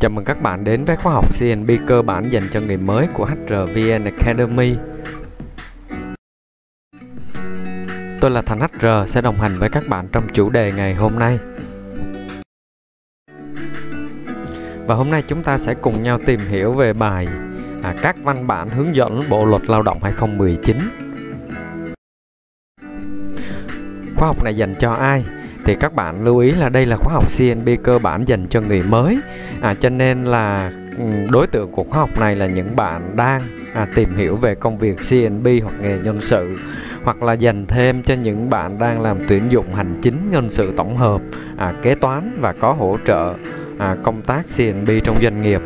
Chào mừng các bạn đến với khóa học CNB cơ bản dành cho người mới của HRVN Academy. Tôi là Thành HR sẽ đồng hành với các bạn trong chủ đề ngày hôm nay. Và hôm nay chúng ta sẽ cùng nhau tìm hiểu về bài à, các văn bản hướng dẫn Bộ luật Lao động 2019. Khóa học này dành cho ai? Thì các bạn lưu ý là đây là khóa học CNB cơ bản dành cho người mới. À, cho nên là ừ, đối tượng của khóa học này là những bạn đang à, tìm hiểu về công việc CNB hoặc nghề nhân sự hoặc là dành thêm cho những bạn đang làm tuyển dụng hành chính nhân sự tổng hợp à, kế toán và có hỗ trợ à, công tác CNB trong doanh nghiệp.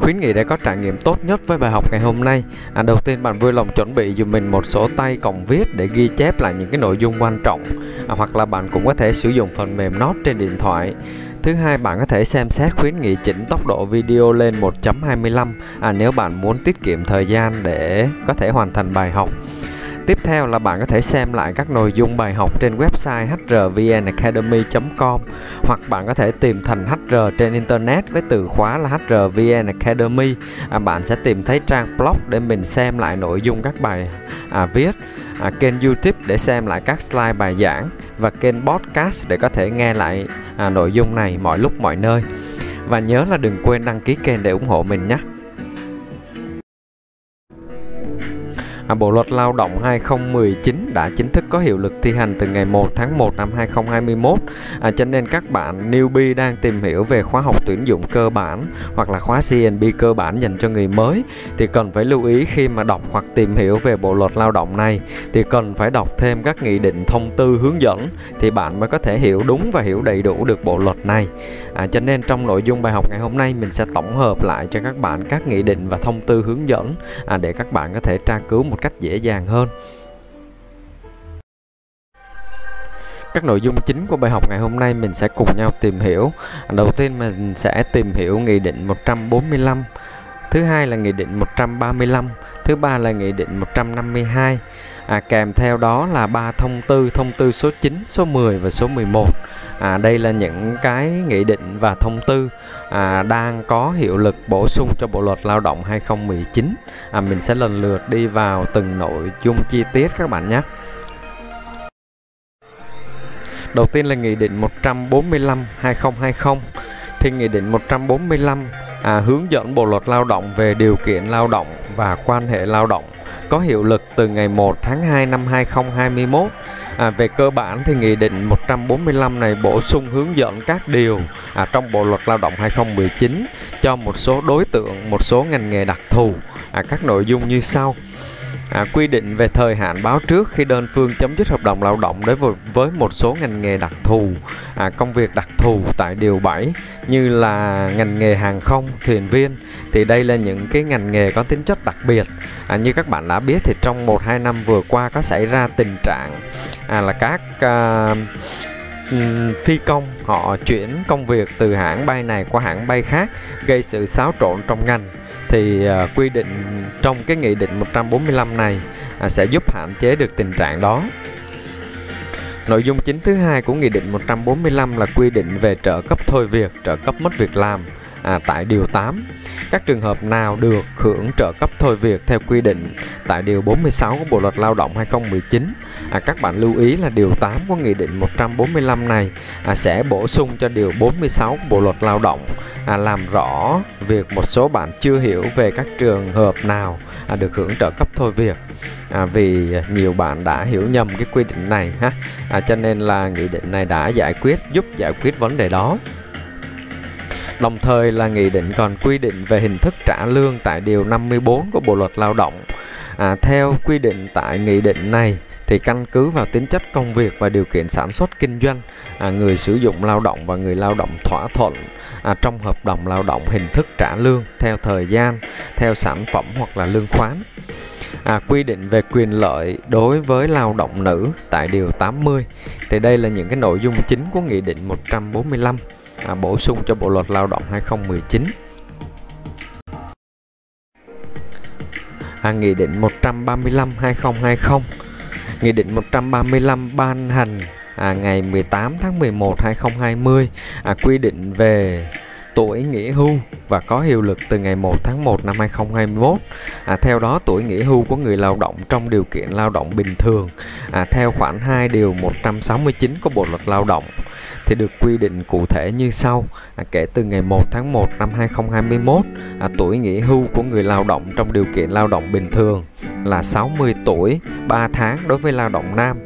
Khuyến nghị để có trải nghiệm tốt nhất với bài học ngày hôm nay. À, đầu tiên bạn vui lòng chuẩn bị dùm mình một sổ tay cộng viết để ghi chép lại những cái nội dung quan trọng. À, hoặc là bạn cũng có thể sử dụng phần mềm note trên điện thoại. Thứ hai, bạn có thể xem xét khuyến nghị chỉnh tốc độ video lên 1.25 à, nếu bạn muốn tiết kiệm thời gian để có thể hoàn thành bài học. Tiếp theo là bạn có thể xem lại các nội dung bài học trên website hrvnacademy.com hoặc bạn có thể tìm thành HR trên Internet với từ khóa là HRVN Academy. À, bạn sẽ tìm thấy trang blog để mình xem lại nội dung các bài à, viết, à, kênh YouTube để xem lại các slide bài giảng và kênh podcast để có thể nghe lại à, nội dung này mọi lúc mọi nơi. Và nhớ là đừng quên đăng ký kênh để ủng hộ mình nhé. À, Bộ luật Lao động 2019 đã chính thức có hiệu lực thi hành từ ngày 1 tháng 1 năm 2021 à, cho nên các bạn newbie đang tìm hiểu về khóa học tuyển dụng cơ bản hoặc là khóa CNB cơ bản dành cho người mới thì cần phải lưu ý khi mà đọc hoặc tìm hiểu về Bộ luật Lao động này thì cần phải đọc thêm các nghị định thông tư hướng dẫn thì bạn mới có thể hiểu đúng và hiểu đầy đủ được bộ luật này. À, cho nên trong nội dung bài học ngày hôm nay mình sẽ tổng hợp lại cho các bạn các nghị định và thông tư hướng dẫn à, để các bạn có thể thể tra cứu một cách dễ dàng hơn các nội dung chính của bài học ngày hôm nay mình sẽ cùng nhau tìm hiểu. Đầu tiên mình sẽ tìm hiểu nghị định 145, thứ hai là nghị định 135, thứ ba là nghị định 152. À, kèm theo đó là ba thông tư, thông tư số 9, số 10 và số 11. À, đây là những cái nghị định và thông tư à, đang có hiệu lực bổ sung cho Bộ luật Lao động 2019. À, mình sẽ lần lượt đi vào từng nội dung chi tiết các bạn nhé. Đầu tiên là Nghị định 145 2020 thì Nghị định 145 à, hướng dẫn Bộ luật Lao động về điều kiện lao động và quan hệ lao động có hiệu lực từ ngày 1 tháng 2 năm 2021 À, về cơ bản thì Nghị định 145 này bổ sung hướng dẫn các điều à, trong Bộ Luật Lao động 2019 cho một số đối tượng, một số ngành nghề đặc thù. À, các nội dung như sau. À, quy định về thời hạn báo trước khi đơn phương chấm dứt hợp đồng lao động đối với, một số ngành nghề đặc thù, à, công việc đặc thù tại điều 7 như là ngành nghề hàng không, thuyền viên thì đây là những cái ngành nghề có tính chất đặc biệt. À, như các bạn đã biết thì trong 1-2 năm vừa qua có xảy ra tình trạng à, là các à, phi công họ chuyển công việc từ hãng bay này qua hãng bay khác gây sự xáo trộn trong ngành thì uh, quy định trong cái nghị định 145 này uh, sẽ giúp hạn chế được tình trạng đó. Nội dung chính thứ hai của nghị định 145 là quy định về trợ cấp thôi việc, trợ cấp mất việc làm à, tại điều 8 các trường hợp nào được hưởng trợ cấp thôi việc theo quy định tại điều 46 của Bộ luật Lao động 2019. À, các bạn lưu ý là điều 8 của Nghị định 145 này à, sẽ bổ sung cho điều 46 của Bộ luật Lao động à, làm rõ việc một số bạn chưa hiểu về các trường hợp nào à, được hưởng trợ cấp thôi việc. À, vì nhiều bạn đã hiểu nhầm cái quy định này ha à, cho nên là nghị định này đã giải quyết giúp giải quyết vấn đề đó Đồng thời là nghị định còn quy định về hình thức trả lương tại điều 54 của Bộ luật Lao động. À, theo quy định tại nghị định này thì căn cứ vào tính chất công việc và điều kiện sản xuất kinh doanh, à, người sử dụng lao động và người lao động thỏa thuận à, trong hợp đồng lao động hình thức trả lương theo thời gian, theo sản phẩm hoặc là lương khoán. À, quy định về quyền lợi đối với lao động nữ tại điều 80 thì đây là những cái nội dung chính của nghị định 145 à, bổ sung cho Bộ luật Lao động 2019. À, Nghị định 135 2020 Nghị định 135 ban hành à, ngày 18 tháng 11 2020 à, quy định về tuổi nghỉ hưu và có hiệu lực từ ngày 1 tháng 1 năm 2021. À, theo đó, tuổi nghỉ hưu của người lao động trong điều kiện lao động bình thường à, theo khoản 2 điều 169 của Bộ luật Lao động thì được quy định cụ thể như sau à, kể từ ngày 1 tháng 1 năm 2021 à, tuổi nghỉ hưu của người lao động trong điều kiện lao động bình thường là 60 tuổi 3 tháng đối với lao động nam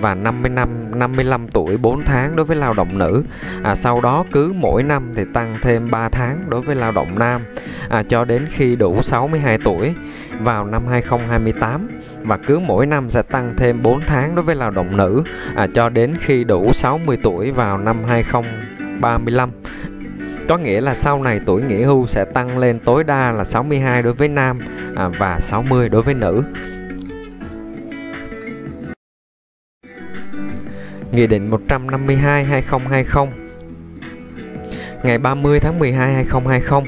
và 50 năm 55 tuổi 4 tháng đối với lao động nữ. À, sau đó cứ mỗi năm thì tăng thêm 3 tháng đối với lao động nam à, cho đến khi đủ 62 tuổi vào năm 2028 và cứ mỗi năm sẽ tăng thêm 4 tháng đối với lao động nữ à, cho đến khi đủ 60 tuổi vào năm 2035 có nghĩa là sau này tuổi nghỉ hưu sẽ tăng lên tối đa là 62 đối với nam à, và 60 đối với nữ. Nghị định 152 2020 ngày 30 tháng 12 2020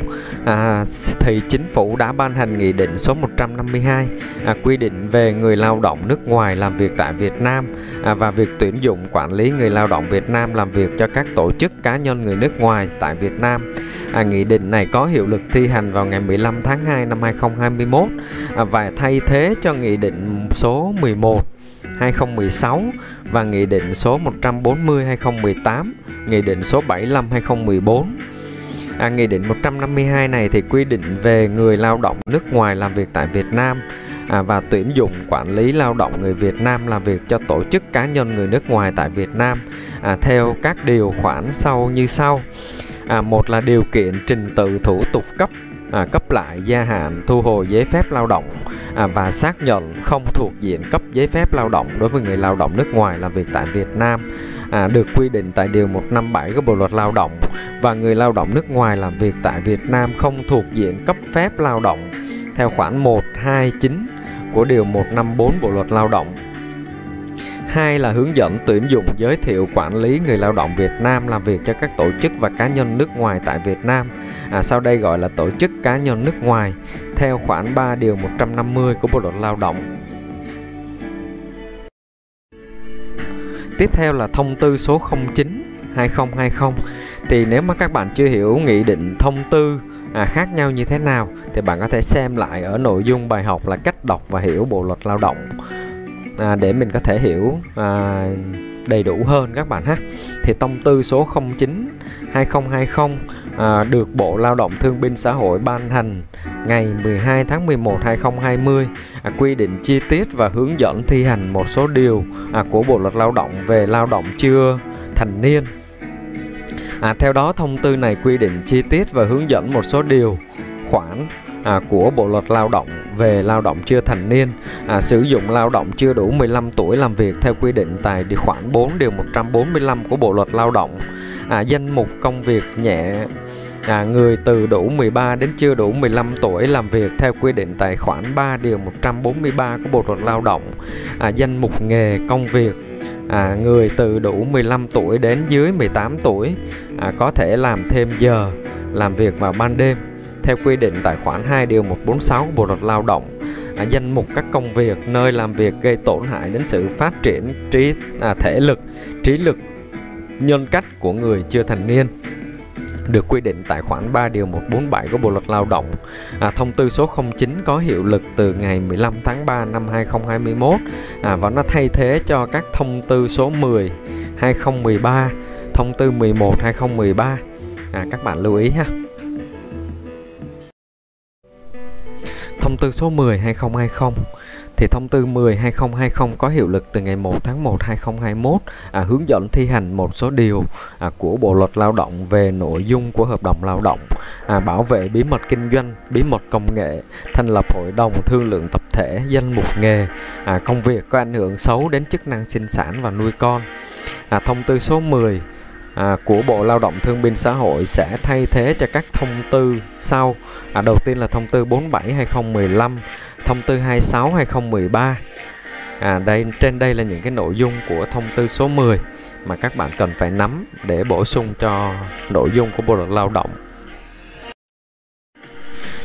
à, thì chính phủ đã ban hành nghị định số 152 à, quy định về người lao động nước ngoài làm việc tại Việt Nam à, và việc tuyển dụng quản lý người lao động Việt Nam làm việc cho các tổ chức cá nhân người nước ngoài tại Việt Nam. À, nghị định này có hiệu lực thi hành vào ngày 15 tháng 2 năm 2021 à, và thay thế cho nghị định số 11 2016 và Nghị định số 140 2018, Nghị định số 75 2014. À, Nghị định 152 này thì quy định về người lao động nước ngoài làm việc tại Việt Nam à, và tuyển dụng quản lý lao động người Việt Nam làm việc cho tổ chức cá nhân người nước ngoài tại Việt Nam à, theo các điều khoản sau như sau. À, một là điều kiện trình tự thủ tục cấp à, cấp lại gia hạn thu hồi giấy phép lao động à, và xác nhận không thuộc diện cấp giấy phép lao động đối với người lao động nước ngoài làm việc tại Việt Nam à, được quy định tại điều 157 của Bộ luật Lao động và người lao động nước ngoài làm việc tại Việt Nam không thuộc diện cấp phép lao động theo khoản 129 của điều 154 Bộ luật Lao động Hai là hướng dẫn tuyển dụng giới thiệu quản lý người lao động Việt Nam làm việc cho các tổ chức và cá nhân nước ngoài tại Việt Nam. À, sau đây gọi là tổ chức cá nhân nước ngoài theo khoản 3 điều 150 của Bộ luật Lao động. Tiếp theo là thông tư số 09 2020 thì nếu mà các bạn chưa hiểu nghị định thông tư à, khác nhau như thế nào thì bạn có thể xem lại ở nội dung bài học là cách đọc và hiểu bộ luật lao động. À, để mình có thể hiểu à, đầy đủ hơn các bạn ha. Thì thông tư số 09 2020 à, được Bộ Lao động Thương binh Xã hội ban hành ngày 12 tháng 11 2020 à, quy định chi tiết và hướng dẫn thi hành một số điều à, của Bộ luật Lao động về lao động chưa thành niên. À, theo đó, thông tư này quy định chi tiết và hướng dẫn một số điều khoản à, của Bộ luật Lao động về lao động chưa thành niên. À, sử dụng lao động chưa đủ 15 tuổi làm việc theo quy định tại điều khoản 4 điều 145 của Bộ luật Lao động à, danh mục công việc nhẹ. À, người từ đủ 13 đến chưa đủ 15 tuổi làm việc theo quy định tại khoản 3 điều 143 của Bộ luật Lao động. À, danh mục nghề công việc. À, người từ đủ 15 tuổi đến dưới 18 tuổi à, có thể làm thêm giờ làm việc vào ban đêm theo quy định tại khoản 2 điều 146 của Bộ luật Lao động. À, danh mục các công việc nơi làm việc gây tổn hại đến sự phát triển trí à, thể lực trí lực nhân cách của người chưa thành niên được quy định tại khoản 3 điều 147 của Bộ luật Lao động. À, thông tư số 09 có hiệu lực từ ngày 15 tháng 3 năm 2021 à, và nó thay thế cho các thông tư số 10 2013, thông tư 11 2013. À, các bạn lưu ý ha. Thông tư số 10 2020 thì thông tư 10 2020 có hiệu lực từ ngày 1 tháng 1 2021 à, hướng dẫn thi hành một số điều à, của Bộ luật Lao động về nội dung của hợp đồng lao động, à, bảo vệ bí mật kinh doanh, bí mật công nghệ, thành lập hội đồng thương lượng tập thể, danh mục nghề, à, công việc có ảnh hưởng xấu đến chức năng sinh sản và nuôi con. À, thông tư số 10 à, của Bộ Lao động Thương binh Xã hội sẽ thay thế cho các thông tư sau. À, đầu tiên là thông tư 47 2015, thông tư 26 2013. À, đây trên đây là những cái nội dung của thông tư số 10 mà các bạn cần phải nắm để bổ sung cho nội dung của Bộ luật Lao động.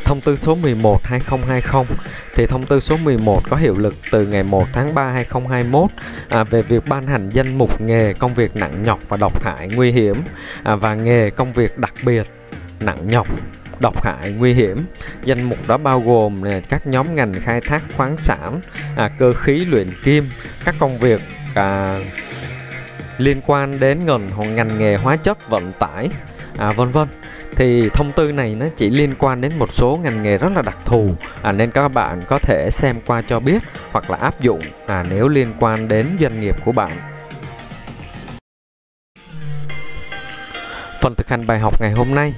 thông tư số 11 2020 thì thông tư số 11 có hiệu lực từ ngày 1 tháng 3 2021 à, về việc ban hành danh mục nghề công việc nặng nhọc và độc hại nguy hiểm à, và nghề công việc đặc biệt nặng nhọc độc hại nguy hiểm. Danh mục đó bao gồm nè, các nhóm ngành khai thác khoáng sản à, cơ khí luyện kim các công việc à, liên quan đến ngành ngành nghề hóa chất vận tải à, vân vân. Thì thông tư này nó chỉ liên quan đến một số ngành nghề rất là đặc thù à, nên các bạn có thể xem qua cho biết hoặc là áp dụng à, nếu liên quan đến doanh nghiệp của bạn. Phần thực hành bài học ngày hôm nay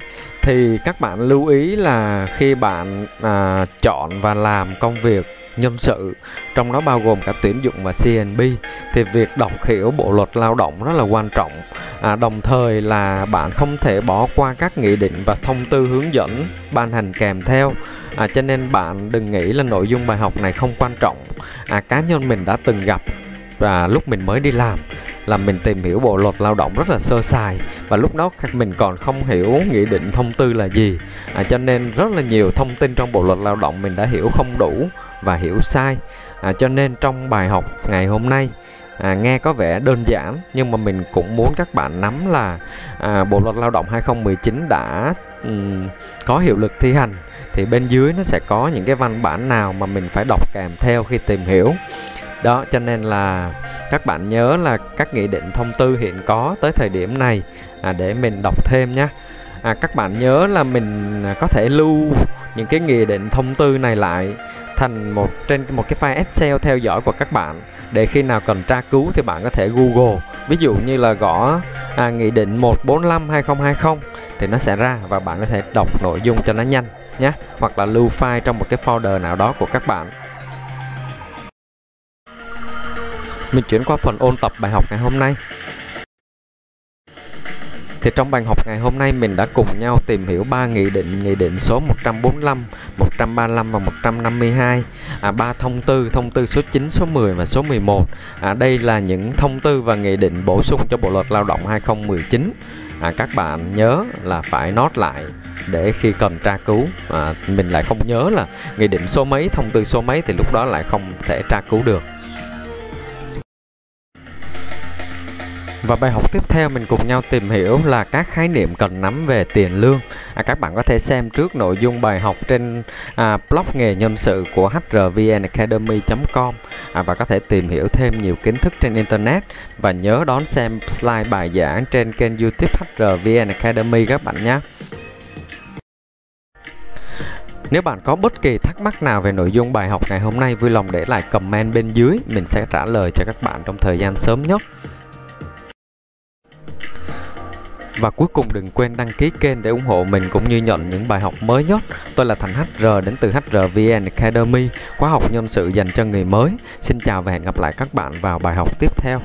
thì các bạn lưu ý là khi bạn à, chọn và làm công việc nhân sự trong đó bao gồm cả tuyển dụng và CNB thì việc đọc hiểu bộ luật lao động rất là quan trọng. À, đồng thời là bạn không thể bỏ qua các nghị định và thông tư hướng dẫn ban hành kèm theo. À, cho nên bạn đừng nghĩ là nội dung bài học này không quan trọng. À, cá nhân mình đã từng gặp và lúc mình mới đi làm là mình tìm hiểu bộ luật lao động rất là sơ sài. Và lúc đó mình còn không hiểu nghị định thông tư là gì. À, cho nên rất là nhiều thông tin trong bộ luật lao động mình đã hiểu không đủ và hiểu sai. À, cho nên trong bài học ngày hôm nay à, nghe có vẻ đơn giản nhưng mà mình cũng muốn các bạn nắm là à, bộ luật lao động 2019 đã um, có hiệu lực thi hành. Thì bên dưới nó sẽ có những cái văn bản nào mà mình phải đọc kèm theo khi tìm hiểu đó cho nên là các bạn nhớ là các nghị định thông tư hiện có tới thời điểm này à, để mình đọc thêm nhé à, các bạn nhớ là mình à, có thể lưu những cái nghị định thông tư này lại thành một trên một cái file Excel theo dõi của các bạn. Để khi nào cần tra cứu thì bạn có thể Google. Ví dụ như là gõ à, nghị định 145 2020 thì nó sẽ ra và bạn có thể đọc nội dung cho nó nhanh nhé hoặc là lưu file trong một cái folder nào đó của các bạn. Mình chuyển qua phần ôn tập bài học ngày hôm nay thì trong bài học ngày hôm nay mình đã cùng nhau tìm hiểu ba nghị định, nghị định số 145, 135 và 152, à, ba thông tư, thông tư số 9, số 10 và số 11. À, đây là những thông tư và nghị định bổ sung cho Bộ luật Lao động 2019. À, các bạn nhớ là phải nốt lại để khi cần tra cứu à, mình lại không nhớ là nghị định số mấy thông tư số mấy thì lúc đó lại không thể tra cứu được Và bài học tiếp theo mình cùng nhau tìm hiểu là các khái niệm cần nắm về tiền lương. À, các bạn có thể xem trước nội dung bài học trên à, blog nghề nhân sự của hrvnacademy.com à, và có thể tìm hiểu thêm nhiều kiến thức trên internet và nhớ đón xem slide bài giảng trên kênh YouTube HRVN Academy các bạn nhé. Nếu bạn có bất kỳ thắc mắc nào về nội dung bài học ngày hôm nay vui lòng để lại comment bên dưới, mình sẽ trả lời cho các bạn trong thời gian sớm nhất. Và cuối cùng đừng quên đăng ký kênh để ủng hộ mình cũng như nhận những bài học mới nhất. Tôi là Thành HR đến từ HRVN Academy, khóa học nhân sự dành cho người mới. Xin chào và hẹn gặp lại các bạn vào bài học tiếp theo.